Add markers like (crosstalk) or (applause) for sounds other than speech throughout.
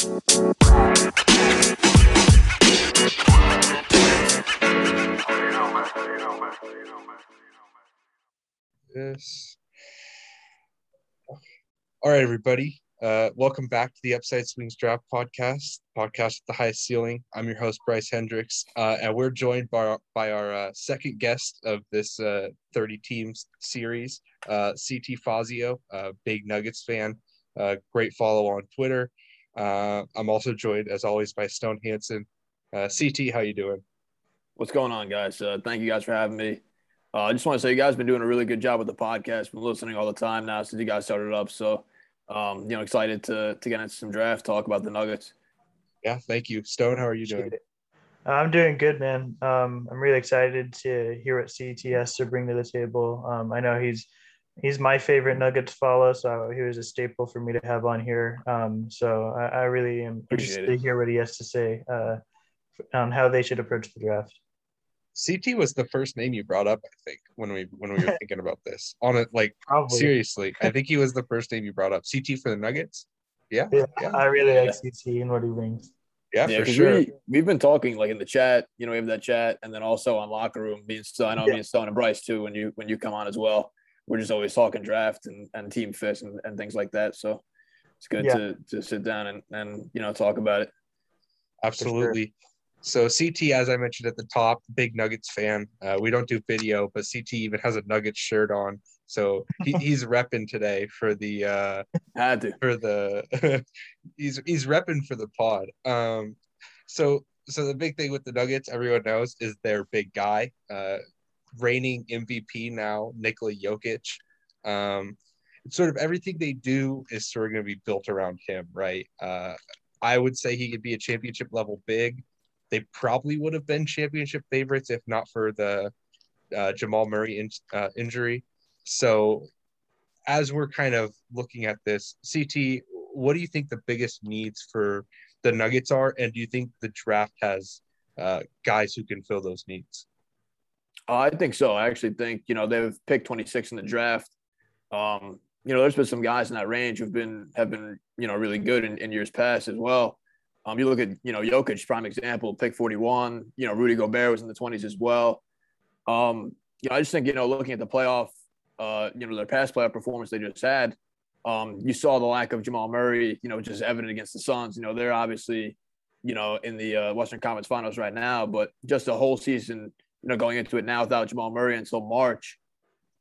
This. All right, everybody. Uh, welcome back to the Upside Swings Draft Podcast, podcast with the highest ceiling. I'm your host, Bryce Hendricks, uh, and we're joined by our, by our uh, second guest of this uh, 30 teams series, uh, CT Fazio, big Nuggets fan, uh, great follow on Twitter. Uh, I'm also joined, as always, by Stone Hansen. Uh, CT, how you doing? What's going on, guys? Uh, thank you guys for having me. Uh, I just want to say you guys been doing a really good job with the podcast. Been listening all the time now since you guys started up. So, um, you know, excited to to get into some draft talk about the Nuggets. Yeah, thank you, Stone. How are you doing? I'm doing good, man. Um, I'm really excited to hear what CT has to bring to the table. Um, I know he's he's my favorite nugget to follow, so he was a staple for me to have on here. Um, so I, I really am Appreciate interested it. to hear what he has to say uh, on how they should approach the draft. CT was the first name you brought up, I think, when we when we were (laughs) thinking about this. On it, like Probably. seriously, I think he was the first name you brought up. CT for the Nuggets. Yeah, Yeah, yeah, I really Yeah. like CT and what he brings. yeah, Yeah, for 'cause sure. we we've been talking like in the chat. You know, we have that chat, and then also on locker room. Being so I know Yeah. me and Stone and Bryce too. When you when you come on as well, we're just always talking draft and, and team fits and, and things like that. So it's good Yeah. to to sit down and and you know talk about it. Absolutely. So CT, as I mentioned at the top, big Nuggets fan. Uh, we don't do video, but CT even has a Nuggets shirt on. So he, (laughs) he's repping today for the uh, Had to. for the (laughs) he's he's repping for the pod. Um, so so the big thing with the Nuggets, everyone knows, is their big guy, uh, reigning MVP now, Nikola Jokic. Um, it's sort of everything they do is sort of going to be built around him, right? Uh, I would say he could be a championship level big. They probably would have been championship favorites if not for the uh, Jamal Murray in, uh, injury. So, as we're kind of looking at this, CT, what do you think the biggest needs for the Nuggets are, and do you think the draft has uh, guys who can fill those needs? Uh, I think so. I actually think you know they've picked 26 in the draft. Um, you know, there's been some guys in that range who've been have been you know really good in, in years past as well. Um, you look at you know Jokic, prime example, pick 41. You know, Rudy Gobert was in the 20s as well. Um, you know, I just think you know looking at the playoff, uh, you know, their past playoff performance they just had. Um, you saw the lack of Jamal Murray, you know, is evident against the Suns. You know, they're obviously, you know, in the uh, Western Conference Finals right now, but just a whole season you know, going into it now without Jamal Murray until March.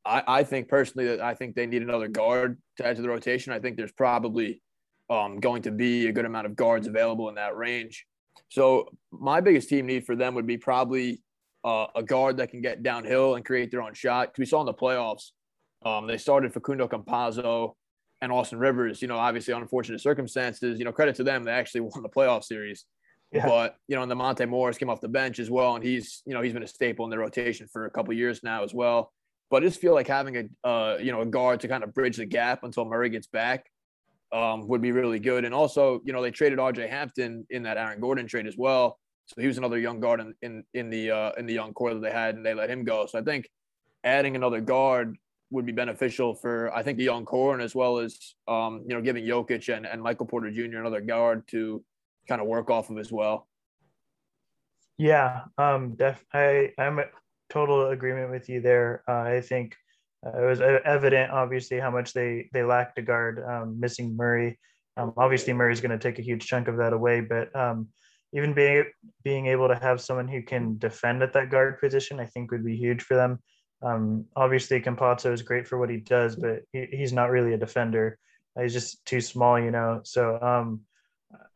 I, I think personally that I think they need another guard to add to the rotation. I think there's probably um, going to be a good amount of guards available in that range. So my biggest team need for them would be probably uh, a guard that can get downhill and create their own shot. Because we saw in the playoffs, um, they started Facundo Campazzo and Austin Rivers. You know, obviously unfortunate circumstances. You know, credit to them, they actually won the playoff series. Yeah. But you know, and the Monte Morris came off the bench as well, and he's you know he's been a staple in the rotation for a couple years now as well. But I just feel like having a uh, you know a guard to kind of bridge the gap until Murray gets back um, would be really good. And also, you know, they traded R.J. Hampton in that Aaron Gordon trade as well, so he was another young guard in in, in the uh, in the young core that they had, and they let him go. So I think adding another guard would be beneficial for I think the young core and as well as um, you know giving Jokic and, and Michael Porter Jr. another guard to kind of work off of as well. Yeah, um, def- I I'm in total agreement with you there. Uh, I think uh, it was evident, obviously, how much they they lacked a guard, um, missing Murray. Um, obviously, Murray's going to take a huge chunk of that away, but um, even being being able to have someone who can defend at that guard position, I think would be huge for them. Um, obviously, Campazzo is great for what he does, but he, he's not really a defender. He's just too small, you know. So um,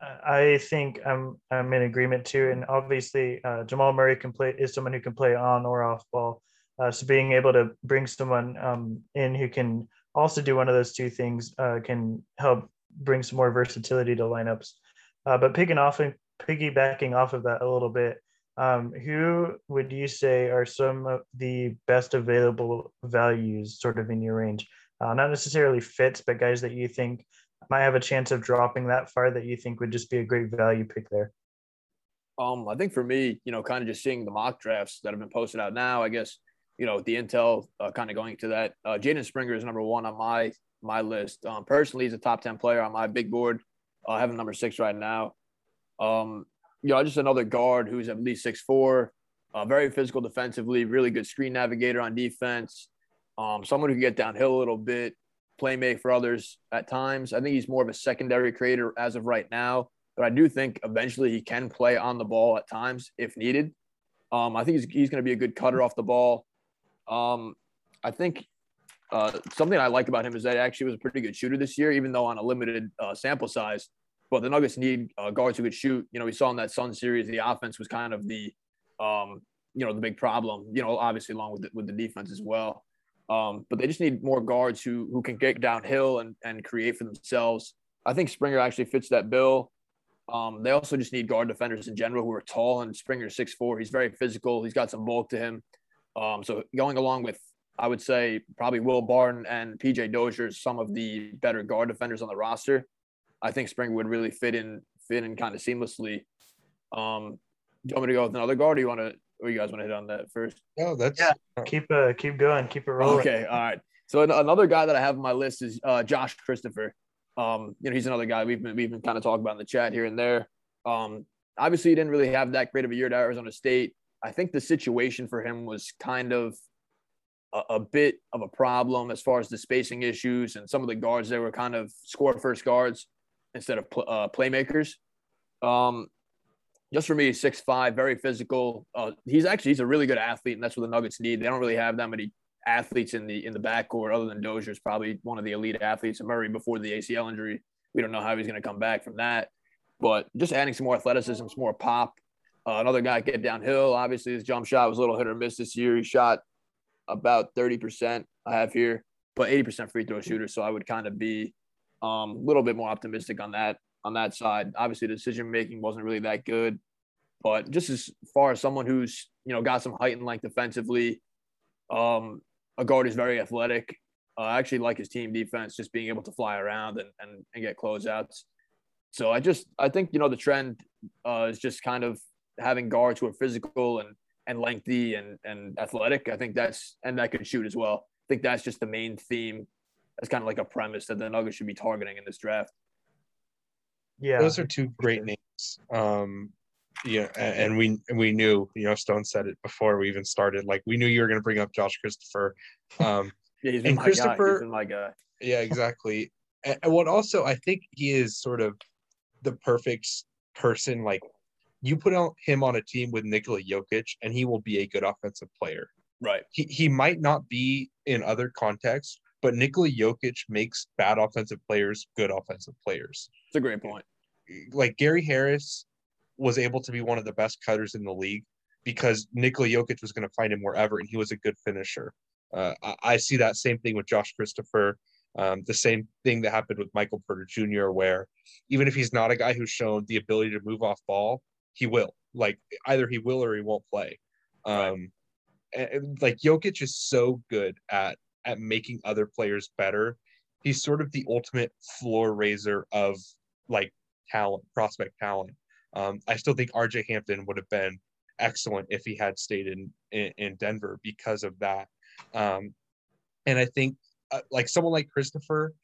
I think I'm I'm in agreement too, and obviously uh, Jamal Murray can play is someone who can play on or off ball. Uh, so being able to bring someone um, in who can also do one of those two things uh, can help bring some more versatility to lineups. Uh, but picking off and piggybacking off of that a little bit, um, who would you say are some of the best available values sort of in your range? Uh, not necessarily fits, but guys that you think might have a chance of dropping that far that you think would just be a great value pick there? Um, I think for me, you know, kind of just seeing the mock drafts that have been posted out now, I guess, you know, the intel uh, kind of going to that. Uh, Jaden Springer is number one on my my list. Um, personally, he's a top ten player on my big board. I have him number six right now. Um, you know, just another guard who's at least six four, uh, very physical defensively, really good screen navigator on defense. Um, someone who can get downhill a little bit, play make for others at times. I think he's more of a secondary creator as of right now, but I do think eventually he can play on the ball at times if needed. Um, I think he's, he's going to be a good cutter off the ball. Um, I think uh, something I like about him is that he actually was a pretty good shooter this year, even though on a limited uh, sample size. But the Nuggets need uh, guards who could shoot. You know, we saw in that Sun series, the offense was kind of the, um, you know, the big problem. You know, obviously along with the, with the defense as well. Um, but they just need more guards who who can get downhill and and create for themselves. I think Springer actually fits that bill. Um, they also just need guard defenders in general who are tall and Springer six four. He's very physical. He's got some bulk to him. Um, so going along with I would say probably Will Barton and PJ Dozier, some of the better guard defenders on the roster. I think Springer would really fit in fit in kind of seamlessly. Um, do you want me to go with another guard? Or you want to? Or you guys want to hit on that first? No, that's yeah. Keep uh, keep going, keep it rolling. Okay, all right. So another guy that I have on my list is uh, Josh Christopher. Um, you know, he's another guy we've been we've been kind of talking about in the chat here and there. Um, obviously, he didn't really have that great of a year at Arizona State. I think the situation for him was kind of a, a, bit of a problem as far as the spacing issues and some of the guards that were kind of score first guards instead of pl- uh, playmakers. Um, just for me, six five, very physical. Uh, he's actually he's a really good athlete, and that's what the Nuggets need. They don't really have that many athletes in the in the backcourt other than Dozier's probably one of the elite athletes. And Murray before the ACL injury, we don't know how he's going to come back from that. But just adding some more athleticism, some more pop. Uh, another guy get downhill. Obviously, his jump shot was a little hit or miss this year. He shot about 30% I have here, but 80% free throw shooter. So I would kind of be um, a little bit more optimistic on that on that side. Obviously, the decision making wasn't really that good, but just as far as someone who's you know got some height and length defensively, um, a guard is very athletic. Uh, I actually like his team defense, just being able to fly around and and, and get closeouts. So I just I think you know the trend uh, is just kind of having guards who are physical and and lengthy and and athletic. I think that's and that could shoot as well. I think that's just the main theme. That's kind of like a premise that the Nuggets should be targeting in this draft. Yeah, those are two great names. Um, yeah, and, and we we knew, you know, Stone said it before we even started. Like we knew you were going to bring up Josh Christopher. Um, (laughs) yeah, he's and my Christopher, guy. He's my guy. Yeah, exactly. and, and what also I think he is sort of the perfect person, like you put him on a team with Nikola Jokic, and he will be a good offensive player. Right. He he might not be in other contexts, but Nikola Jokic makes bad offensive players good offensive players. It's a great point. Like Gary Harris was able to be one of the best cutters in the league because Nikola Jokic was going to find him wherever, and he was a good finisher. Uh, I, I, see that same thing with Josh Christopher. Um, the same thing that happened with Michael Porter Jr., where even if he's not a guy who's shown the ability to move off ball, he will. Like either he will or he won't play. Um, right. and, like Jokic is so good at at making other players better. He's sort of the ultimate floor raiser of like talent, prospect talent. Um, I still think RJ Hampton would have been excellent if he had stayed in in, in Denver because of that. Um, and I think uh, like someone like Christopher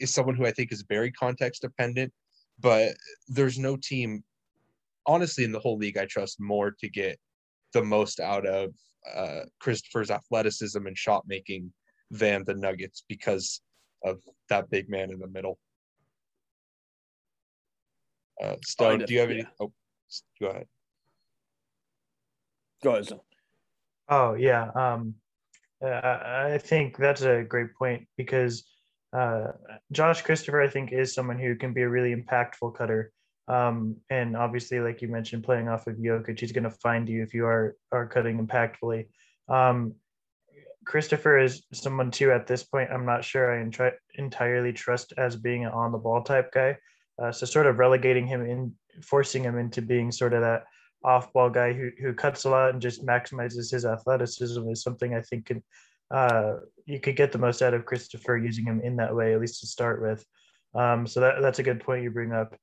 is someone who I think is very context dependent, but there's no team honestly in the whole league I trust more to get the most out of uh, Christopher's athleticism and shot making than the Nuggets because of that big man in the middle. Uh, Stone, do you have any? Oh, go ahead. Go ahead. Oh yeah, um, I think that's a great point because uh, Josh Christopher, I think, is someone who can be a really impactful cutter. Um, and obviously, like you mentioned, playing off of Jokic, he's going to find you if you are are cutting impactfully. Um, Christopher is someone too. At this point, I'm not sure I entri- entirely trust as being an on the ball type guy. Uh, so sort of relegating him in, forcing him into being sort of that off ball guy who who cuts a lot and just maximizes his athleticism is something I think can uh, you could get the most out of Christopher using him in that way, at least to start with. Um, so that, that's a good point you bring up.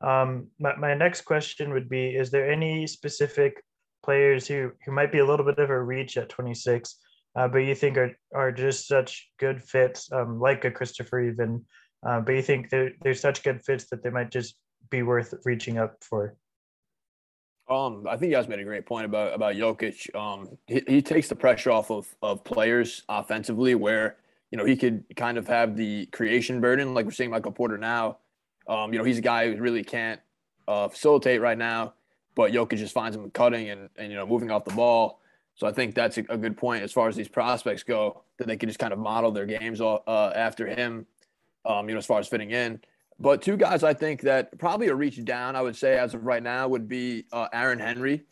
Um, my, my next question would be Is there any specific players who, who might be a little bit of a reach at 26, uh, but you think are, are just such good fits, um, like a Christopher, even Uh, but you think they're, they're such good fits that they might just be worth reaching up for? Um, I think you guys made a great point about about Jokic. Um, he, he takes the pressure off of of players offensively, where you know he could kind of have the creation burden, like we're seeing Michael Porter now. Um, you know, he's a guy who really can't uh, facilitate right now, but Jokic just finds him cutting and and you know moving off the ball. So I think that's a, a good point as far as these prospects go that they can just kind of model their games uh, after him. Um, you know, as far as fitting in. But two guys I think that probably a reach down, I would say, as of right now, would be uh, Aaron Henry.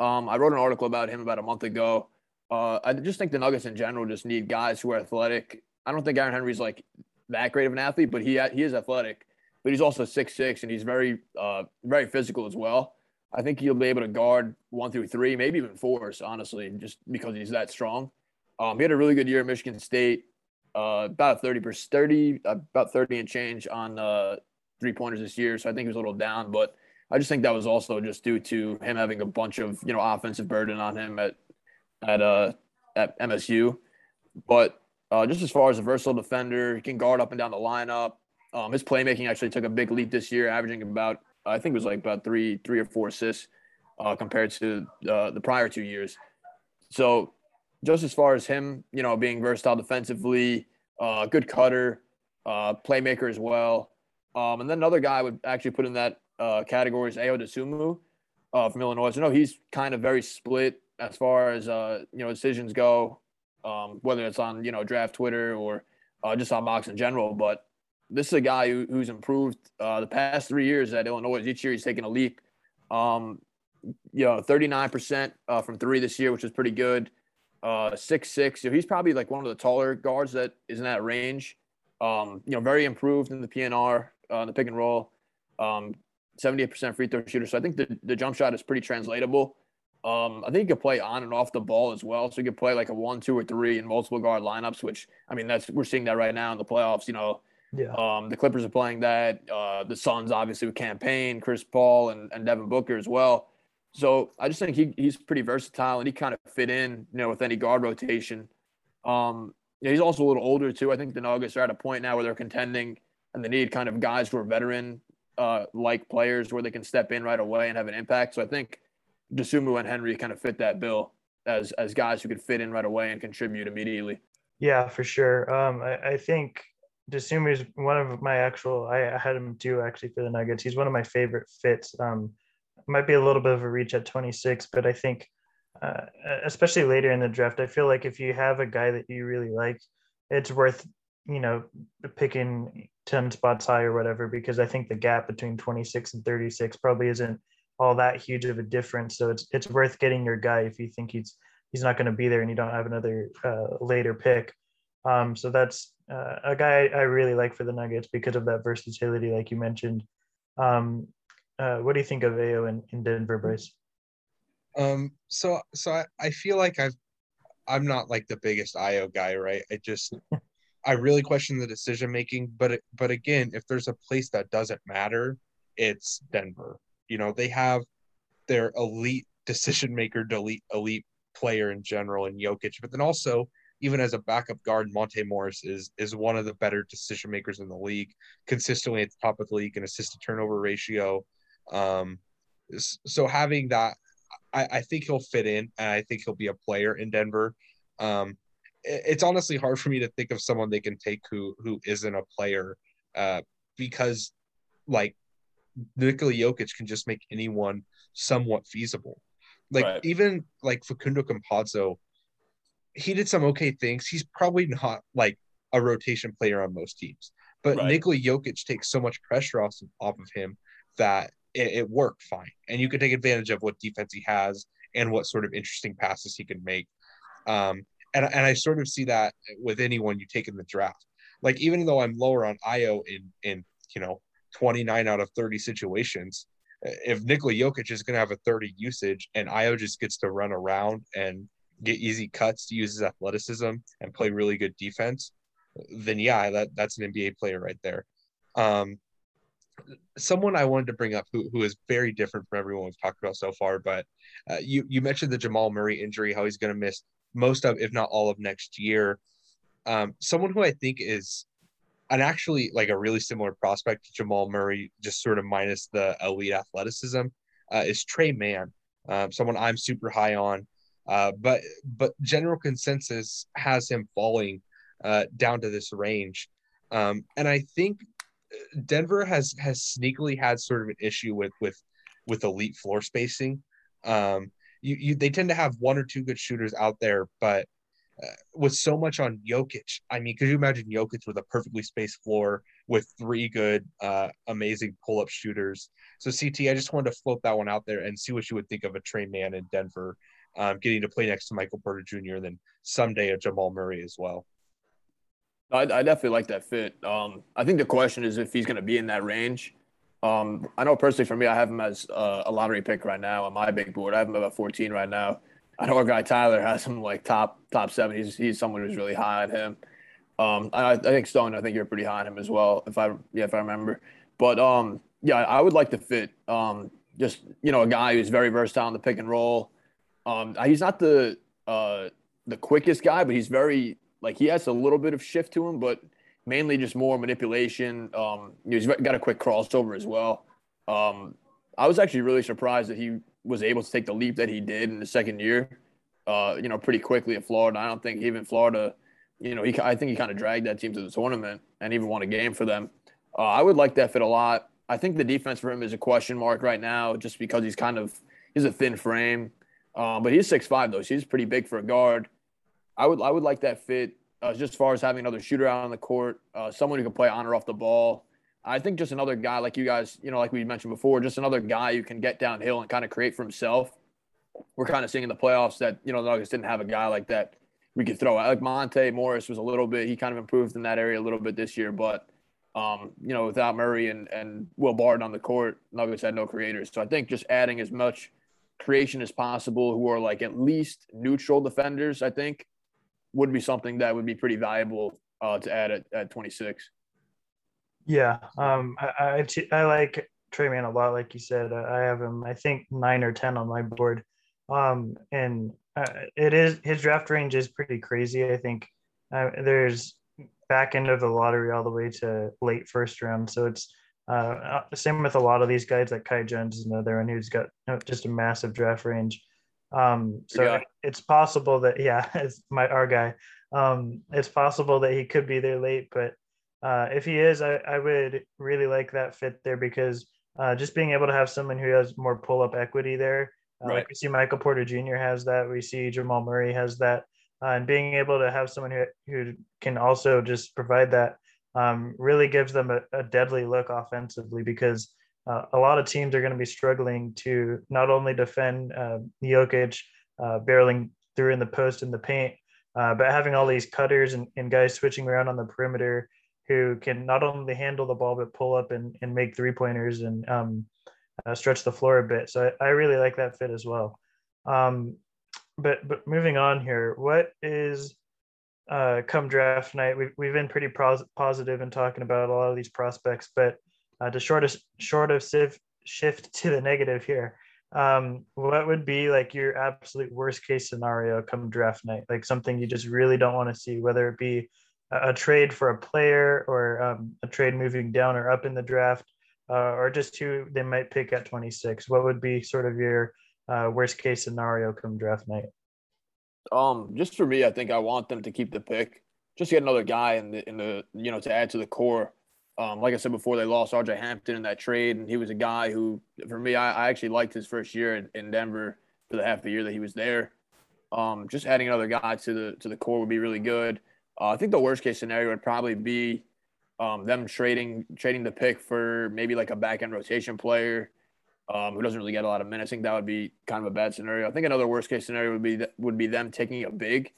Um, I wrote an article about him about a month ago. Uh, I just think the Nuggets in general just need guys who are athletic. I don't think Aaron Henry's like that great of an athlete, but he he is athletic. But he's also six six and he's very uh, very physical as well. I think he'll be able to guard one through three, maybe even fours, honestly, just because he's that strong. Um, he had a really good year at Michigan State uh, about 30 percent, 30, about 30 and change on uh, three pointers this year. So I think he was a little down, but I just think that was also just due to him having a bunch of you know offensive burden on him at at uh at MSU. But uh, just as far as a versatile defender, he can guard up and down the lineup. Um, his playmaking actually took a big leap this year, averaging about I think it was like about three three or four assists uh, compared to uh, the prior two years. So just as far as him, you know, being versatile defensively, uh, good cutter, uh, playmaker as well. Um, and then another guy I would actually put in that uh, category is Ayo Dosunmu uh, from Illinois. So no, he's kind of very split as far as uh, you know decisions go, um, whether it's on you know draft Twitter or uh, just on mocks in general. But this is a guy who, who's improved uh, the past three years at Illinois. Each year he's taken a leap. Um, you know, 39% uh, from three this year, which is pretty good uh, six six. So he's probably like one of the taller guards that is in that range. Um, you know, very improved in the PNR, uh, the pick and roll. Um, 78% free throw shooter. So I think the, the jump shot is pretty translatable. Um, I think he could play on and off the ball as well. So he could play like a one, two, or three in multiple guard lineups, which I mean that's we're seeing that right now in the playoffs. You know, yeah. Um, the Clippers are playing that. Uh, the Suns obviously with Cam Payne, Chris Paul, and, and Devin Booker as well. So I just think he, he's pretty versatile and he kind of fit in, you know, with any guard rotation. Um, yeah, he's also a little older too. I think the Nuggets are at a point now where they're contending and they need kind of guys who are veteran uh, like players where they can step in right away and have an impact. So I think Dosunmu and Henry kind of fit that bill as as guys who could fit in right away and contribute immediately. Yeah, for sure. Um, I, I think Dosunmu is one of my actual. I, I had him do actually for the Nuggets. He's one of my favorite fits. Um, might be a little bit of a reach at 26, but I think, uh, especially later in the draft, I feel like if you have a guy that you really like, it's worth, you know, picking 10 spots high or whatever, because I think the gap between 26 and 36 probably isn't all that huge of a difference. So it's, it's worth getting your guy if you think he's, he's not going to be there and you don't have another uh, later pick. Um, so that's uh, a guy I really like for the Nuggets because of that versatility, like you mentioned. Um, uh, what do you think of Ayo in, in Denver, Bryce? Um, so so I, I feel like I've I'm not like the biggest Ayo guy, right? I just (laughs) I really question the decision making, but but again, if there's a place that doesn't matter, it's Denver. You know, they have their elite decision maker, elite elite player in general, in Jokic, but then also even as a backup guard, Monte Morris is is one of the better decision makers in the league, consistently at the top of the league in assist to turnover ratio. Um, so having that, I, I think he'll fit in, and I think he'll be a player in Denver. Um, it's honestly hard for me to think of someone they can take who who isn't a player, uh, because like Nikola Jokic can just make anyone somewhat feasible. Like right. even like Facundo Campazzo, he did some okay things. He's probably not like a rotation player on most teams, but right. Nikola Jokic takes so much pressure off off of him that it, it worked fine. And you can take advantage of what defense he has and what sort of interesting passes he can make. Um, and, and I sort of see that with anyone you take in the draft. Like even though I'm lower on Ayo in in you know 29 out of 30 situations, if Nikola Jokic is going to have a 30 usage and Ayo just gets to run around and get easy cuts to use his athleticism and play really good defense, then yeah, that that's an NBA player right there. Um, someone I wanted to bring up who, who is very different from everyone we've talked about so far, but uh, you you mentioned the Jamal Murray injury, how he's going to miss most of, if not all of next year. Um, someone who I think is and actually like a really similar prospect to Jamal Murray, just sort of minus the elite athleticism, uh, is Tre Mann, um, someone I'm super high on. Uh, but but general consensus has him falling uh, down to this range, um, and I think Denver has has sneakily had sort of an issue with with with elite floor spacing. Um, you, you they tend to have one or two good shooters out there, but uh, with so much on Jokic, I mean, could you imagine Jokic with a perfectly spaced floor with three good, uh, amazing pull up shooters? So, CT, I just wanted to float that one out there and see what you would think of a Tre Mann in Denver, um, getting to play next to Michael Porter Jr. and then someday a Jamal Murray as well. I, I definitely like that fit. Um, I think the question is if he's going to be in that range. Um, I know personally for me, I have him as uh, a lottery pick right now on my big board. I have him about 14 right now. I know our guy Tyler has him like top top seven. He's he's someone who's really high on him. Um, I, I think Stone. I think you're pretty high on him as well. If I yeah, if I remember. But um, yeah, I would like to fit um, just you know a guy who's very versatile in the pick and roll. Um, he's not the uh, the quickest guy, but he's very like he has a little bit of shift to him, but mainly just more manipulation. Um, he's got a quick crossover as well. Um, I was actually really surprised that he was able to take the leap that he did in the second year. Uh, you know, pretty quickly at Florida. I don't think even Florida, you know, he I think he kind of dragged that team to the tournament and even won a game for them. Uh, I would like that fit a lot. I think the defense for him is a question mark right now, just because he's kind of he's a thin frame, um, but he's six five though. So he's pretty big for a guard. I would I would like that fit uh, just as far as having another shooter out on the court, uh, someone who can play on or off the ball. I think just another guy like you guys, you know, like we mentioned before, just another guy who can get downhill and kind of create for himself. We're kind of seeing in the playoffs that you know the Nuggets didn't have a guy like that we could throw out. Like Monte Morris was a little bit, he kind of improved in that area a little bit this year, but um, you know, without Murray and and Will Barton on the court, Nuggets had no creators. So I think just adding as much creation as possible, who are like at least neutral defenders, I think would be something that would be pretty valuable uh, to add at, at 26. Yeah, um, I, I, I like Tre Mann a lot. Like you said, I have him. I think nine or ten on my board, um, and uh, it is his draft range is pretty crazy. I think uh, there's back end of the lottery all the way to late first round. So it's uh, uh same with a lot of these guys. Like Kai Jones is another one who's got just a massive draft range. Um, so yeah. it's possible that yeah, (laughs) it's my our guy. Um, it's possible that he could be there late, but uh, if he is, I, I would really like that fit there because uh, just being able to have someone who has more pull up equity there. Uh, right. Like we see Michael Porter Jr. has that. We see Jamal Murray has that. Uh, and being able to have someone who, who can also just provide that um, really gives them a, a, deadly look offensively because uh, a lot of teams are going to be struggling to not only defend uh, Jokic uh, barreling through in the post and the paint, uh, but having all these cutters and, and, guys switching around on the perimeter who can not only handle the ball but pull up and, and make three pointers and um, uh, stretch the floor a bit. So I, I, really like that fit as well. Um, but but moving on here, what is uh, come draft night? We've we've been pretty pros- positive in talking about a lot of these prospects, but uh, to short of short of shift to the negative here. Um, what would be like your absolute worst case scenario come draft night? Like something you just really don't want to see whether it be a, a trade for a player or um, a trade moving down or up in the draft uh, or just who they might pick at 26 what would be sort of your uh, worst case scenario come draft night um just for me i think i want them to keep the pick just get another guy in the in the you know to add to the core um, like I said before, they lost RJ Hampton in that trade, and he was a guy who, for me, I, I actually liked his first year in, in, Denver for the half the year that he was there. Um, just adding another guy to the to the core would be really good. Uh, I think the worst case scenario would probably be um, them trading trading the pick for maybe like a back end rotation player um, who doesn't really get a lot of minutes. I think that would be kind of a bad scenario. I think another worst case scenario would be that, would be them taking a big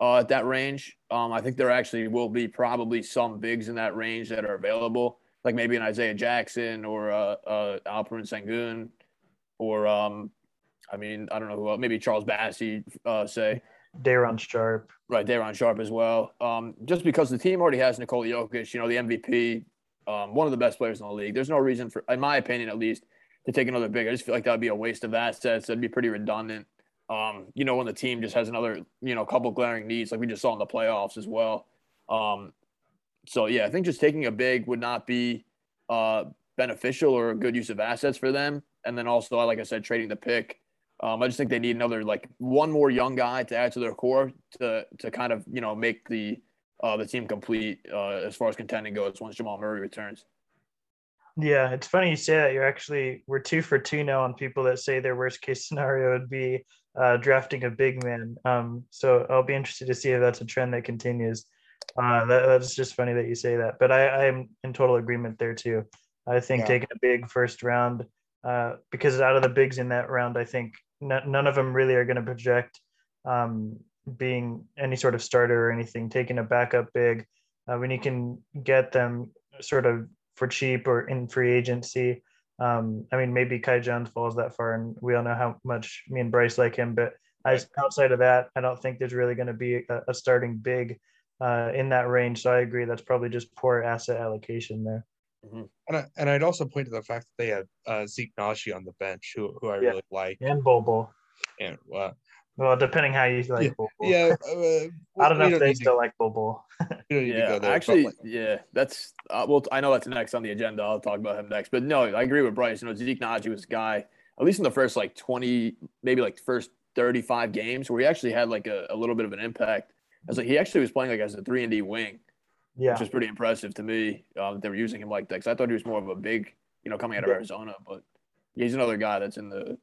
uh, at that range. Um, I think there actually will be probably some bigs in that range that are available, like maybe an Isaiah Jackson or uh, uh, Alperen Sengun, or um, I mean, I don't know who else, maybe Charles Bassey, uh, say. Day'Ron Sharpe. Right, Day'Ron Sharpe as well. Um, just because the team already has Nikola Jokic, you know, the MVP, um, one of the best players in the league. There's no reason for, in my opinion at least, to take another big. I just feel like that would be a waste of assets. That'd be pretty redundant. Um, you know, when the team just has another, you know, couple glaring needs, like we just saw in the playoffs as well. Um, so yeah, I think just taking a big would not be uh, beneficial or a good use of assets for them. And then also, like I said, trading the pick. Um, I just think they need another like one more young guy to add to their core to to kind of you know make the uh, the team complete uh, as far as contending goes once Jamal Murray returns. Yeah, it's funny you say that. You're actually we're two for two now on people that say their worst case scenario would be uh, drafting a big man. Um, so I'll be interested to see if that's a trend that continues. Uh, that, that's just funny that you say that, but I, I'm in total agreement there too. I think Yeah. taking a big first round, uh, because out of the bigs in that round, I think n- none of them really are going to project um, being any sort of starter or anything. Taking a backup big uh, when you can get them sort of for cheap or in free agency. Um, I mean, maybe Kai Jones falls that far, and we all know how much me and Bryce like him. But I, outside of that, I don't think there's really going to be a, a starting big uh, in that range. So I agree. That's probably just poor asset allocation there. And, I, and I'd also point to the fact that they had uh, Zeke Nnaji on the bench, who, who I Yeah. really like. And Bobo. And uh, Well, depending how you like Bobo. yeah, uh, (laughs) I don't know we if they still to, like Bobo. (laughs) we don't need to Yeah, there. actually, like, yeah, that's uh, well. I know that's next on the agenda. I'll talk about him next. But no, I agree with Bryce. You know, Zeke Nnaji was a guy, at least in the first like twenty, maybe like first thirty-five games, where he actually had like a, a little bit of an impact. As like he actually was playing like as a three and D wing, Yeah. which is pretty impressive to me. Um, that they were using him like that because I thought he was more of a big, you know, coming out of Yeah. Arizona. But he's another guy that's in the.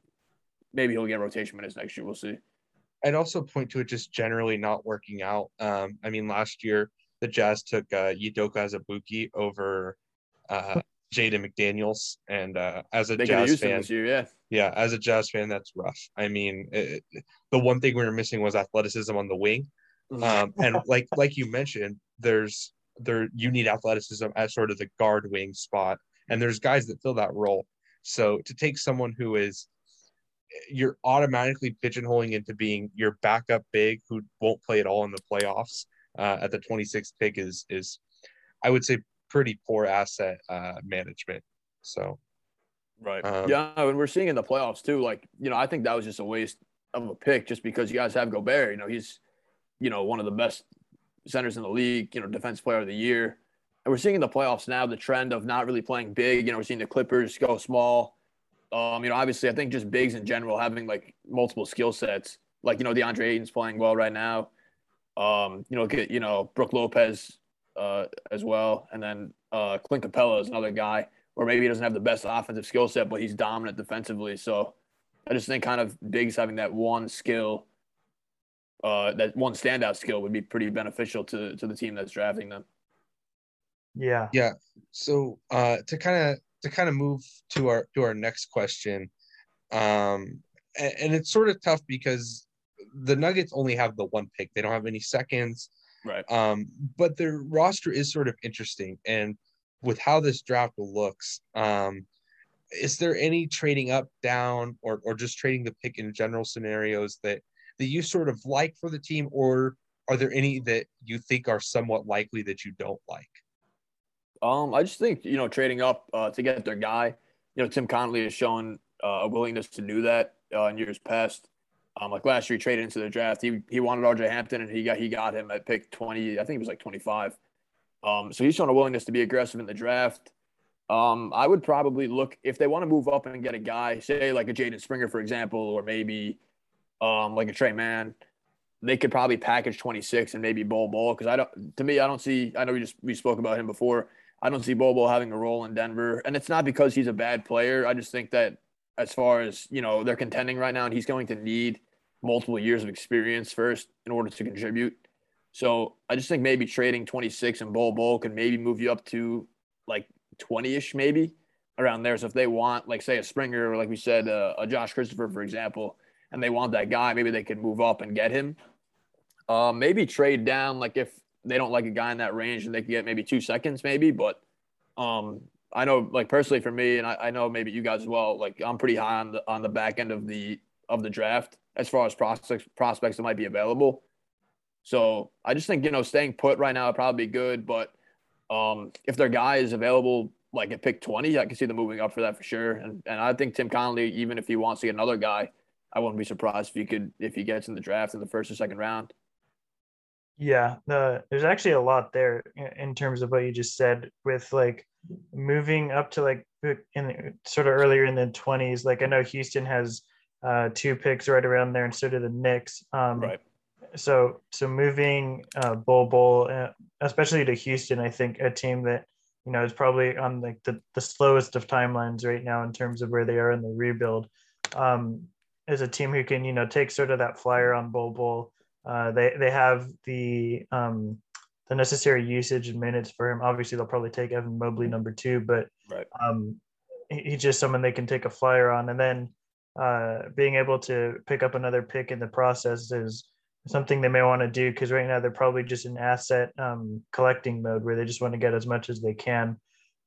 Maybe he'll get rotation minutes next year. We'll see. I'd also point to it just generally not working out. Um, I mean, last year the Jazz took uh, Udoka Azubuike over uh, Jaden McDaniels, and uh, as a Jazz fan, year. Yeah. yeah, as a Jazz fan, that's rough. I mean, it, the one thing we were missing was athleticism on the wing, um, and (laughs) like like you mentioned, there's there you need athleticism at sort of the guard wing spot, and there's guys that fill that role. So to take someone who is you're automatically pigeonholing into being your backup big who won't play at all in the playoffs uh, at the 26th pick is is I would say pretty poor asset uh, management. So Right. Um, yeah, and we're seeing in the playoffs too. Like, you know, I think that was just a waste of a pick just because you guys have Gobert. You know, he's, you know, one of the best centers in the league, you know, defense player of the year. And we're seeing in the playoffs now the trend of not really playing big. You know, we're seeing the Clippers go small. Um, you know, obviously I think just bigs in general having like multiple skill sets. Like, you know, DeAndre Ayton's playing well right now. Um, you know, get, you know, Brook Lopez uh as well. And then uh Clint Capela is another guy or maybe he doesn't have the best offensive skill set, but he's dominant defensively. So I just think kind of bigs having that one skill, uh, that one standout skill would be pretty beneficial to to the team that's drafting them. Yeah. Yeah. so uh, to kind of to kind of move to our to our next question, um, and, and it's sort of tough because the Nuggets only have the one pick; they don't have any seconds. Right. Um, but their roster is sort of interesting, and with how this draft looks, um, is there any trading up, down, or or just trading the pick in general scenarios that that you sort of like for the team, or are there any that you think are somewhat likely that you don't like? Um, I just think you know trading up uh, to get their guy. You know, Tim Connolly has shown uh, a willingness to do that uh, in years past. Um, like last year, he traded into the draft. He he wanted RJ Hampton, and he got he got him at pick twenty. I think it was like twenty five. Um, so he's shown a willingness to be aggressive in the draft. Um, I would probably look if they want to move up and get a guy, say like a Jaden Springer, for example, or maybe um, like a Tre Mann. They could probably package 26 and maybe Bol Bol because I don't. To me, I don't see. I know we just we spoke about him before. I don't see Bol having a role in Denver, and it's not because he's a bad player. I just think that as far as you know, they're contending right now, and he's going to need multiple years of experience first in order to contribute. So I just think maybe trading 26 and Bobo can maybe move you up to like 20-ish, maybe around there. So if they want, like, say a Springer or like we said, uh, a Josh Christopher, for example, and they want that guy, maybe they could move up and get him. Uh, maybe trade down, like if they don't like a guy in that range and they can get maybe two seconds, maybe. But um, I know, like personally for me, and I, I know maybe you guys as well. Like I'm pretty high on the on the back end of the of the draft as far as prospects prospects that might be available. So I just think you know staying put right now would probably be good, but um, if their guy is available like at pick 20, I can see them moving up for that for sure. And and I think Tim Connolly, even if he wants to get another guy, I wouldn't be surprised if he could if he gets in the draft in the first or second round. Yeah, the, there's actually a lot there in terms of what you just said with like moving up to like in the, sort of earlier in the 20s. Like I know Houston has uh, two picks right around there, and so do the Knicks. Um, right. So so moving uh, Bull Bol, uh, especially to Houston, I think a team that you know is probably on like the, the slowest of timelines right now in terms of where they are in the rebuild. Um, is a team who can you know take sort of that flyer on Bull Bol uh, they they have the um, the necessary usage and minutes for him. Obviously, they'll probably take Evan Mobley number two, but right. um, he, he's just someone they can take a flyer on, and then uh, being able to pick up another pick in the process is something they may want to do because right now they're probably just in asset um, collecting mode where they just want to get as much as they can.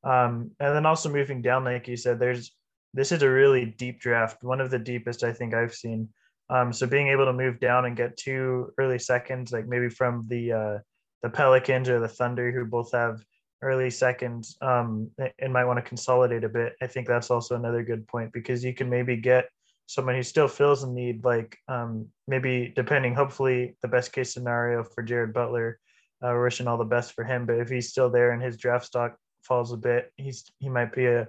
Um, and then also moving down, like you said, there's this is a really deep draft, one of the deepest I think I've seen. Um, so being able to move down and get two early seconds, like maybe from the uh, the Pelicans or the Thunder, who both have early seconds, um, and might want to consolidate a bit. I think that's also another good point because you can maybe get someone who still feels a need, like um, maybe depending, hopefully the best case scenario for Jared Butler. Uh, wishing all the best for him, but if he's still there and his draft stock falls a bit, he's he might be a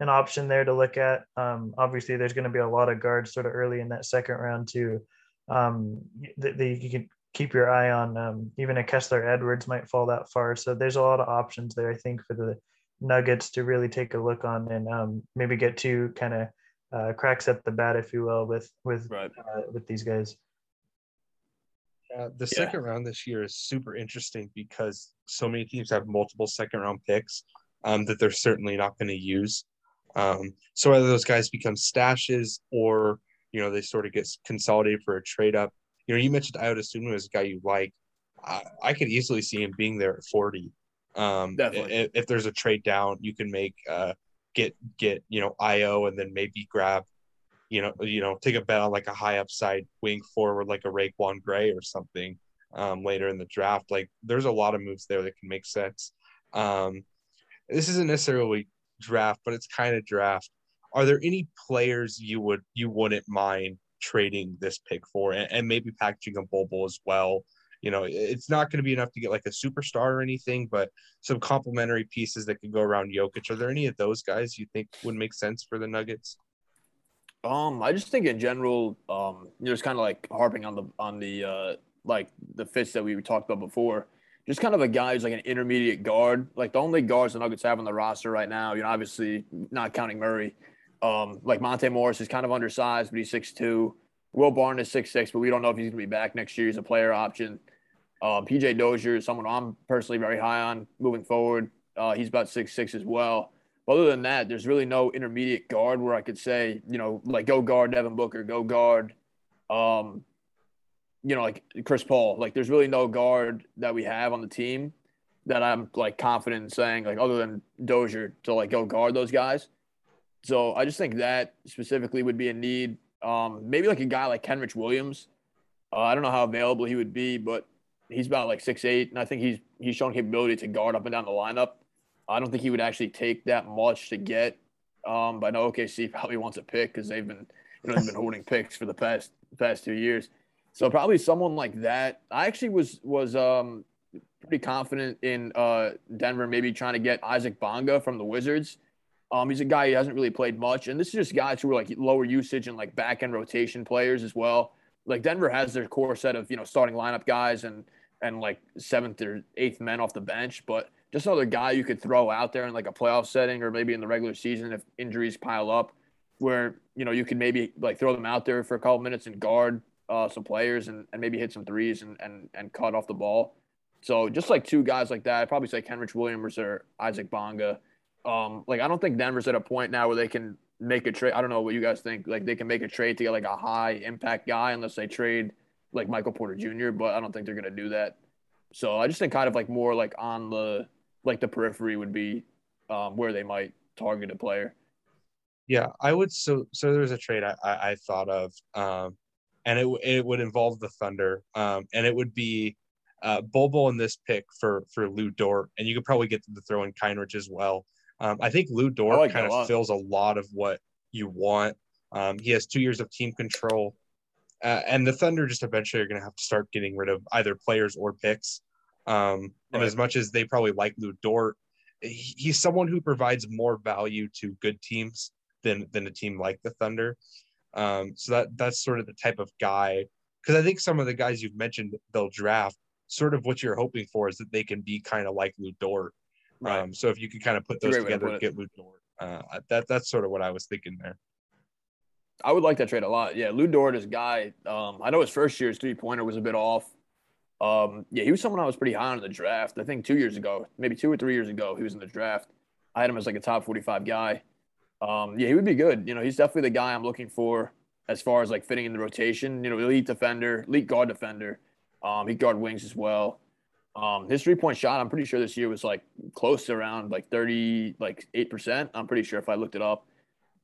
an option there to look at. Um, obviously, there's going to be a lot of guards sort of early in that second round too. Um, that you can keep your eye on. Um, even a Kessler Edwards might fall that far. So there's a lot of options there. I think for the Nuggets to really take a look on and um, maybe get two kind of uh, cracks at the bat, if you will, with with right. uh, with these guys. Uh, the yeah. second round this year is super interesting because so many teams have multiple second round picks um, that they're certainly not going to use. Um, so whether those guys become stashes or you know they sort of get consolidated for a trade up. You know, you mentioned Ayo Dosunmu as a guy you like. I, I could easily see him being there at 40. Um. If, if, there's a trade down, you can make uh, get get you know Ayo and then maybe grab you know you know take a bet on like a high upside wing forward like a RaiQuan Gray or something um, later in the draft. Like there's a lot of moves there that can make sense. Um, this isn't necessarily draft, but it's kind of draft. Are there any players you would you wouldn't mind trading this pick for, and, and maybe packaging a Bol as well? You know, it's not going to be enough to get like a superstar or anything, but some complementary pieces that could go around Jokic. Are there any of those guys you think would make sense for the Nuggets? Um, I just think in general, um, you know, it's kind of like harping on the on the uh, like the fits that we talked about before just kind of a guy who's like an intermediate guard. Like the only guards the Nuggets have on the roster right now, you know, obviously not counting Murray. Um, like Monte Morris is kind of undersized, but he's 6'2. Will Barton is 6'6, but we don't know if he's going to be back next year. He's a player option. Uh, PJ Dozier is someone I'm personally very high on moving forward. Uh, he's about 6'6 as well. But other than that, there's really no intermediate guard where I could say, you know, like go guard Devin Booker, go guard um, you know, like Chris Paul. Like, there's really no guard that we have on the team that I'm like confident in saying, like, other than Dozier to like go guard those guys. So I just think that specifically would be a need. Um, maybe like a guy like Kenrich Williams. Uh, I don't know how available he would be, but he's about like six eight, and I think he's he's shown capability to guard up and down the lineup. I don't think he would actually take that much to get. Um, but I know OKC (laughs) probably wants a pick because they've been you know they've been holding picks for the past past two years. So probably someone like that. I actually was was um, pretty confident in uh, Denver maybe trying to get Isaac Bonga from the Wizards. Um, he's a guy who hasn't really played much, and this is just guys who are like lower usage and like back end rotation players as well. Like Denver has their core set of you know starting lineup guys and and like seventh or eighth men off the bench, but just another guy you could throw out there in like a playoff setting or maybe in the regular season if injuries pile up, where you know you could maybe like throw them out there for a couple minutes and guard uh, some players and, and maybe hit some threes and, and, and cut off the ball. So just like two guys like that, I'd probably say Kenrich Williams or Isaac Bonga. Um, like I don't think Denver's at a point now where they can make a trade. I don't know what you guys think. Like they can make a trade to get like a high impact guy unless they trade like Michael Porter Jr. But I don't think they're gonna do that. So I just think kind of like more like on the like the periphery would be um, where they might target a player. Yeah, I would. So so there's a trade I, I, I thought of. Um, and it it would involve the Thunder, um, and it would be uh, Bol in this pick for for Lu Dort, and you could probably get them to throw in Kenrich as well. Um, I think Lu Dort like kind of fills a lot of what you want. Um, he has two years of team control. Uh, and the Thunder just eventually are going to have to start getting rid of either players or picks. Um, and Right. as much as they probably like Lu Dort, he's someone who provides more value to good teams than than a team like the Thunder. Um, so that that's sort of the type of guy. Because I think some of the guys you've mentioned they'll draft, sort of what you're hoping for is that they can be kind of like Lu Dort. Right. Um, so if you could kind of put those way to together, get Lu Dort. Uh, that that's sort of what I was thinking there. I would like that trade a lot. Yeah, Lu Dort is a guy. Um, I know his first year's three pointer was a bit off. Um, yeah, he was someone I was pretty high on in the draft. I think two years ago, maybe two or three years ago, he was in the draft. I had him as like a top 45 guy. Um, yeah, he would be good. You know, he's definitely the guy I'm looking for as far as like fitting in the rotation. You know, elite defender, elite guard defender. Um, he guard wings as well. Um, his three point shot, I'm pretty sure this year was like close to around like 30, like eight percent. I'm pretty sure if I looked it up.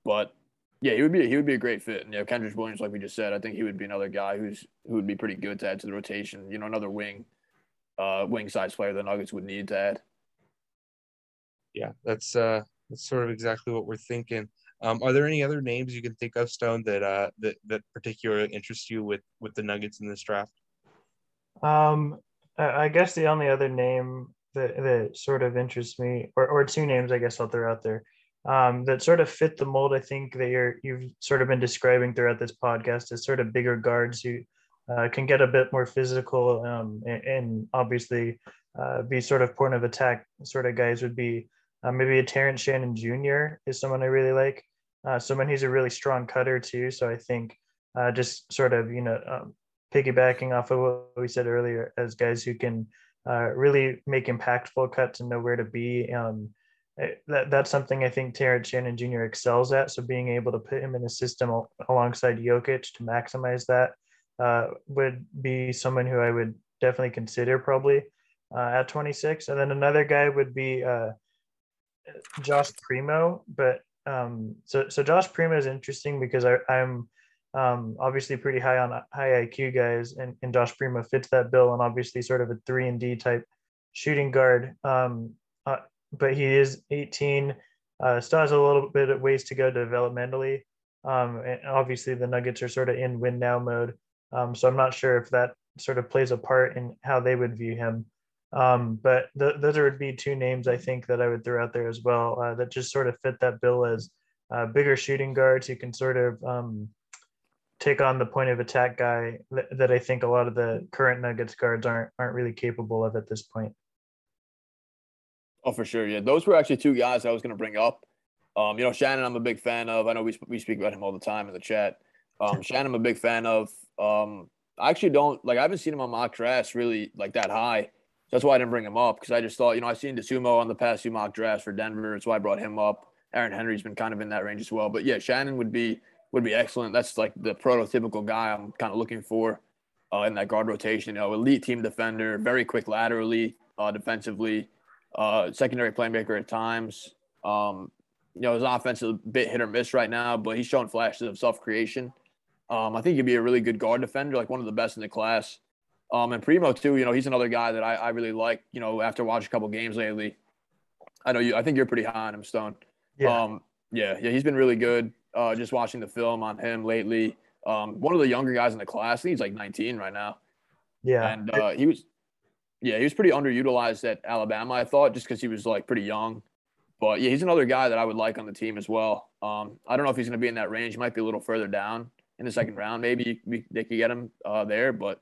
But yeah, he would be he would be a great fit. And yeah, Kenrich Williams, like we just said, I think he would be another guy who's who would be pretty good to add to the rotation. You know, another wing, uh, wing size player the Nuggets would need to add. Yeah, that's uh that's sort of exactly what we're thinking. Um, are there any other names you can think of, Stone, that uh that that particularly interest you with with the Nuggets in this draft? Um, I guess the only other name that, that sort of interests me, or, or two names, I guess I'll throw out there, um, that sort of fit the mold. I think that you're you've sort of been describing throughout this podcast as sort of bigger guards who uh, can get a bit more physical, um, and, and obviously uh, be sort of point of attack sort of guys would be uh, maybe a Terrence Shannon Jr. is someone I really like. Uh, someone who's a really strong cutter too. So I think uh, just sort of you know um, piggybacking off of what we said earlier as guys who can uh, really make impactful cuts and know where to be. Um, eh, that, that's something I think Terrence Shannon Jr. excels at. So being able to put him in a system al- alongside Jokic to maximize that uh, would be someone who I would definitely consider probably uh, at 26. And then another guy would be Josh Primo. But um, so, so Josh Primo is interesting because I, I'm um, obviously pretty high on high IQ guys, and, and Josh Primo fits that bill, and obviously sort of a three and D type shooting guard. Um, uh, but he is 18, uh, still has a little bit of ways to go developmentally. Um, and obviously the Nuggets are sort of in win now mode, um, so I'm not sure if that sort of plays a part in how they would view him. Um, but th- those would be two names I think that I would throw out there as well uh, that just sort of fit that bill as uh, bigger shooting guards who can sort of um, take on the point of attack guy that, that I think a lot of the current Nuggets guards aren't aren't really capable of at this point. Oh, for sure. Yeah, those were actually two guys I was going to bring up. Um, you know, Shannon, I'm a big fan of. I know we, we speak about him all the time in the chat. Um, (laughs) Shannon, I'm a big fan of. Um, I actually don't like. I haven't seen him on mock drafts really like that high. That's why I didn't bring him up because I just thought, you know, I've seen Dosunmu on the past two mock drafts for Denver. That's why I brought him up. Aaron Henry's been kind of in that range as well. But yeah, Shannon would be would be excellent. That's like the prototypical guy I'm kind of looking for uh, in that guard rotation. You know, elite team defender, very quick laterally, uh, defensively, uh, secondary playmaker at times. Um, you know, his offense is a bit hit or miss right now, but he's showing flashes of self creation. Um, I think he'd be a really good guard defender, like one of the best in the class. Um, and Primo too, you know, he's another guy that I, I really like. You know, after watching a couple games lately, I know you. I think you're pretty high on him, Stone. Yeah, Um, yeah, yeah, he's been really good. Uh, just watching the film on him lately. Um, one of the younger guys in the class. He's like 19 right now, yeah, and uh, he was, yeah, he was pretty underutilized at Alabama. I thought just because he was like pretty young, but yeah, he's another guy that I would like on the team as well. Um, I don't know if he's going to be in that range. He might be a little further down in the second round. Maybe we, they could get him uh, there, but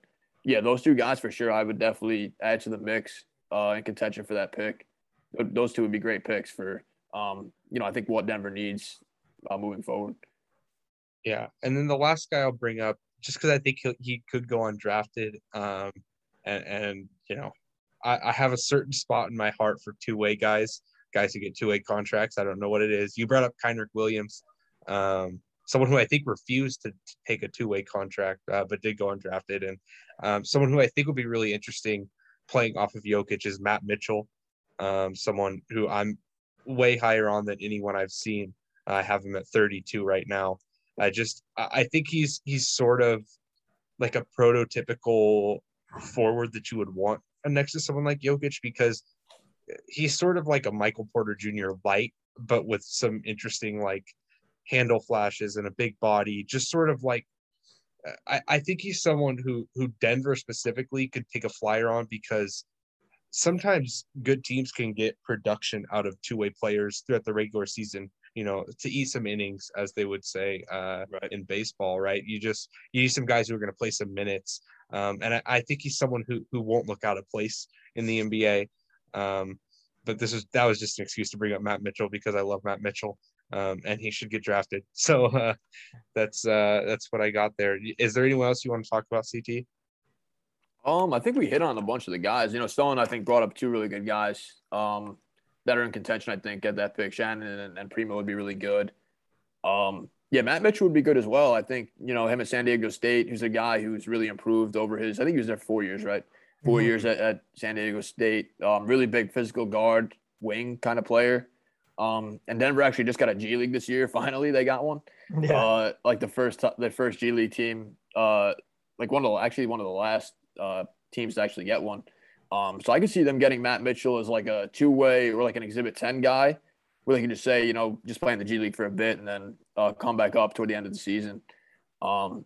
yeah, those two guys for sure. I would definitely add to the mix uh, in contention for that pick. Those two would be great picks for, um, you know, I think what Denver needs uh, moving forward. Yeah, and then the last guy I'll bring up, just because I think he could go undrafted, um, and and you know, I, I have a certain spot in my heart for two way guys, guys who get two way contracts. I don't know what it is. You brought up Kenrich Williams, um, someone who I think refused to, to take a two way contract, uh, but did go undrafted, and um, someone who I think would be really interesting playing off of Jokic is Matt Mitchell, um, someone who I'm way higher on than anyone I've seen. I have him at 32 right now. I just I think he's he's sort of like a prototypical forward that you would want next to someone like Jokic because he's sort of like a Michael Porter Jr. light, but with some interesting like handle flashes and a big body, just sort of like I, I think he's someone who who Denver specifically could take a flyer on because sometimes good teams can get production out of two-way players throughout the regular season you know to eat some innings as they would say uh, right. in baseball right? You just you need some guys who are going to play some minutes. Um, and I, I, think he's someone who who won't look out of place in the nba um, but this is that was just an excuse to bring up matt mitchell because i love matt mitchell um, and he should get drafted (laughs) so uh, that's uh, that's what i got there is there anyone else you want to talk about ct um, I think we hit on a bunch of the guys. You know, Stone, I think, brought up two really good guys um, that are in contention, I think, at that pick. Shannon and, and Primo would be really good. Um, yeah, Matt Mitchell would be good as well. I think, you know, him at San Diego State, who's a guy who's really improved over his, I think he was there four years, right? 4 mm-hmm. years at, at, San Diego State. Um, really big physical guard, wing kind of player. Um, and Denver actually just got a G League this year. (laughs) Finally, they got one. Yeah. Uh, like the first, the first G League team, uh, like one of the, actually one of the last uh, teams to actually get one. Um, so I could see them getting Matt Mitchell as like a two way or like an Exhibit 10 guy where they can just say, you know, just playing the G League for a bit and then uh, come back up toward the end of the season. Um,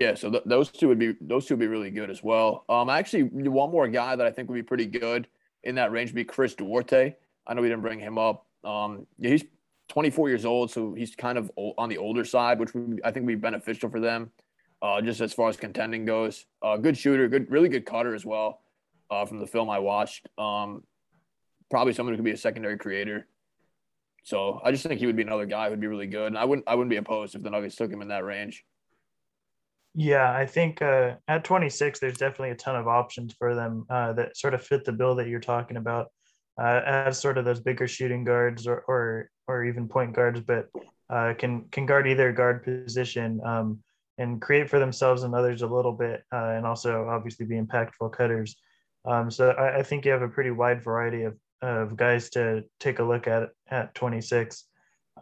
yeah, so th- those two would be those two would be really good as well. Um, actually, one more guy that I think would be pretty good in that range would be Chris Duarte. I know we didn't bring him up. Um, yeah, he's 24 years old, so he's kind of on the older side, which I think would be beneficial for them uh, just as far as contending goes. Uh, good shooter, good, really good cutter as well. Uh, from the film I watched, um, probably someone who could be a secondary creator. So I just think he would be another guy who'd be really good, and I wouldn't I wouldn't be opposed if the Nuggets took him in that range. Yeah, I think uh, at 26, there's definitely a ton of options for them uh, that sort of fit the bill that you're talking about, uh, as sort of those bigger shooting guards or or, or even point guards, but uh, can can guard either guard position. Um, and create for themselves and others a little bit, uh, and also obviously be impactful cutters. Um, so I, I, think you have a pretty wide variety of, of guys to take a look at at 26.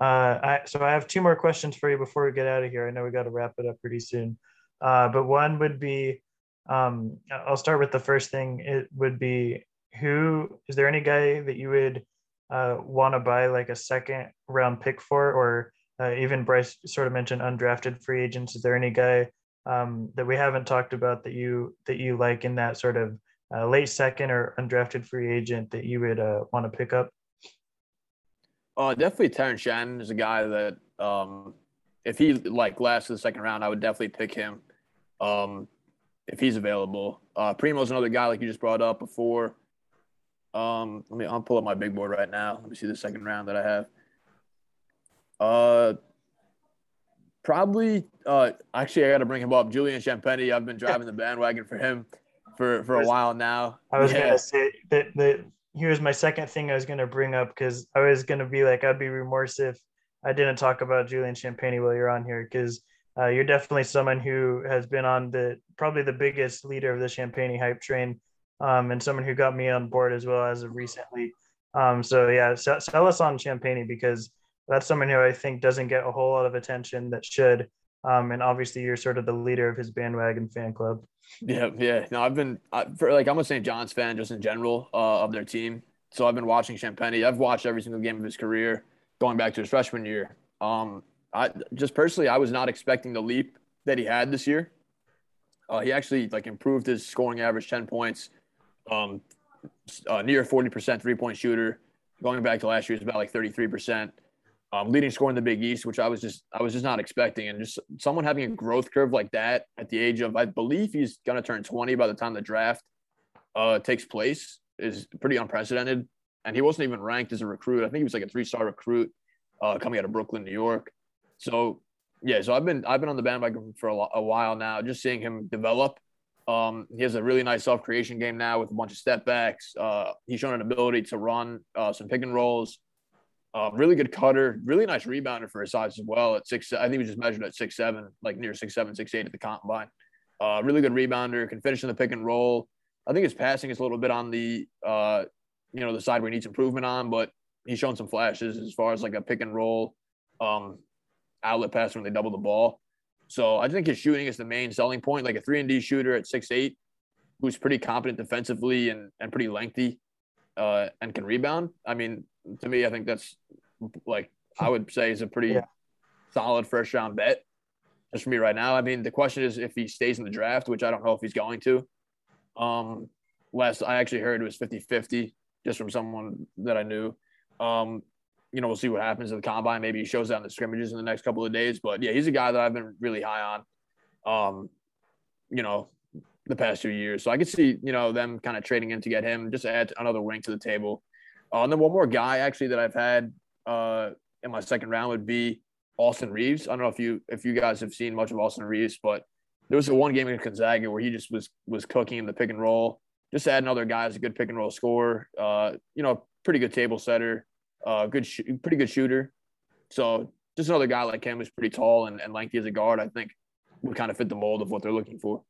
Uh, I, so I have two more questions for you before we get out of here. I know we got to wrap it up pretty soon, uh, but one would be, um, I'll start with the first thing. It would be who is there any guy that you would uh, want to buy like a second round pick for, or uh, even Bryce sort of mentioned undrafted free agents. Is there any guy um, that we haven't talked about that you that you like in that sort of uh, late second or undrafted free agent that you would uh, want to pick up? Uh, definitely Terrence Shannon is a guy that um, if he like last the second round, I would definitely pick him um, if he's available. Uh, Primo's another guy like you just brought up before. Um, let me I'll pull up my big board right now. Let me see the second round that I have. Uh, probably. Uh, actually, I got to bring him up. Julian Champagnie. I've been driving the bandwagon for him for for a while now. I was yeah. gonna say that that here's my second thing I was gonna bring up because I was gonna be like I'd be remorse if I didn't talk about Julian Champagnie while you're on here because uh, you're definitely someone who has been on the probably the biggest leader of the Champagnie hype train, um, and someone who got me on board as well as of recently. Um, so yeah, sell, sell us on Champagnie because that's someone who I think doesn't get a whole lot of attention that should. Um, and obviously, you're sort of the leader of his bandwagon fan club. Yeah, yeah. No, I've been I, for like I'm a St. John's fan just in general uh, of their team. So I've been watching Champagnie. I've watched every single game of his career, going back to his freshman year. Um, I just personally, I was not expecting the leap that he had this year. Uh, he actually like improved his scoring average, ten points, um, uh, near forty percent three point shooter. Going back to last year, is about like thirty three percent um, leading score in the Big East, which I was just I was just not expecting, and just someone having a growth curve like that at the age of I believe he's gonna turn 20 by the time the draft uh, takes place is pretty unprecedented. And he wasn't even ranked as a recruit. I think he was like a three star recruit uh, coming out of Brooklyn, New York. So yeah, so I've been I've been on the bandwagon for a, a while now, just seeing him develop. Um, he has a really nice self creation game now with a bunch of step backs. Uh, he's shown an ability to run uh, some pick and rolls um, really good cutter, really nice rebounder for his size as well. At six, I think he just measured at six seven, like near six seven, six eight at the combine. Uh, really good rebounder, can finish in the pick and roll. I think his passing is a little bit on the, uh, you know, the side where he needs improvement on, but he's shown some flashes as far as like a pick and roll, um, outlet pass when they double the ball. So I think his shooting is the main selling point. Like a three and D shooter at six eight, who's pretty competent defensively and and pretty lengthy, uh, and can rebound. I mean, to me, I think that's like I would say is a pretty yeah. solid first round bet. just for me right now. I mean, the question is if he stays in the draft, which I don't know if he's going to. Um, last I actually heard it was 50 50 just from someone that I knew. Um, you know, we'll see what happens at the combine. Maybe he shows out in the scrimmages in the next couple of days. But yeah, he's a guy that I've been really high on. Um, you know, the past two years. So I could see, you know, them kind of trading in to get him, just add another wing to the table. Uh, and then one more guy actually that I've had uh, in my second round would be Austin Reaves. I don't know if you if you guys have seen much of Austin Reaves, but there was a one game in Gonzaga where he just was was cooking in the pick and roll. Just add another guy as a good pick and roll scorer. Uh, you know, pretty good table setter, uh, good, sh- pretty good shooter. So just another guy like him is pretty tall and, and lengthy as a guard. I think would kind of fit the mold of what they're looking for.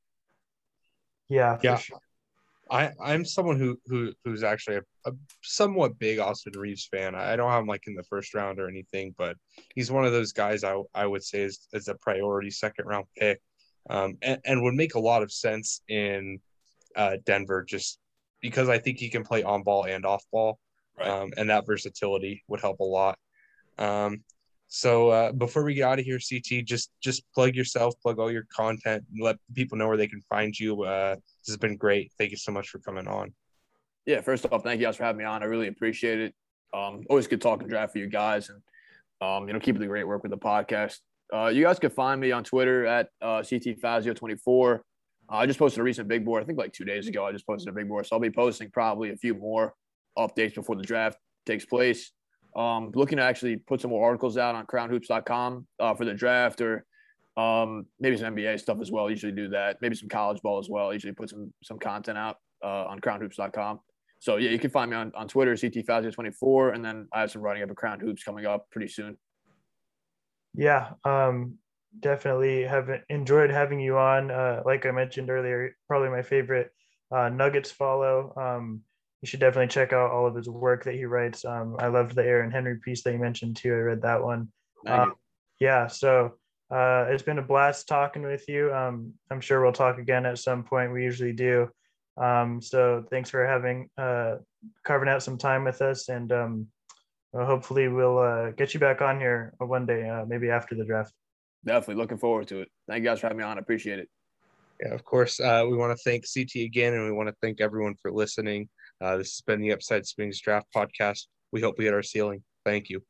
Yeah, Yeah. sure. I I'm someone who who who's actually a, a somewhat big Austin Reaves fan. I don't have him like in the first round or anything, but he's one of those guys I I would say is, is a priority second round pick, um, and, and would make a lot of sense in uh, Denver just because I think he can play on ball and off ball, Right. um, and that versatility would help a lot. Um, so uh, before we get out of here, CT, just just plug yourself, plug all your content, and let people know where they can find you. Uh, this has been great. Thank you so much for coming on. Yeah, first off, thank you guys for having me on. I really appreciate it. Um, always good talking draft for you guys, and um, you know, keep the great work with the podcast. Uh, you guys can find me on Twitter at uh, ctfazio24. Uh, I just posted a recent big board. I think like two days ago. I just posted a big board, so I'll be posting probably a few more updates before the draft takes place. Um, looking to actually put some more articles out on CrownHoops.com uh, for the draft, or um, maybe some NBA stuff as well. Usually do that. Maybe some college ball as well. Usually put some some content out uh, on CrownHoops.com. So yeah, you can find me on, on Twitter, CTFazio24, and then I have some writing up at Crown Hoops coming up pretty soon. Yeah, um, definitely have enjoyed having you on. Uh, like I mentioned earlier, probably my favorite uh, Nuggets follow. Um, you should definitely check out all of his work that he writes. Um, I loved the Aaron Henry piece that you mentioned too. I read that one. Thank you. Um, yeah, so uh, it's been a blast talking with you. Um, I'm sure we'll talk again at some point. We usually do. Um, so thanks for having uh, carving out some time with us, and um, well, hopefully we'll uh, get you back on here one day, uh, maybe after the draft. Definitely looking forward to it. Thank you guys for having me on. I appreciate it. Yeah, of course. Uh, we want to thank CT again, and we want to thank everyone for listening. Uh, this has been the Upside Swings Draft Podcast. We hope we hit our ceiling. Thank you.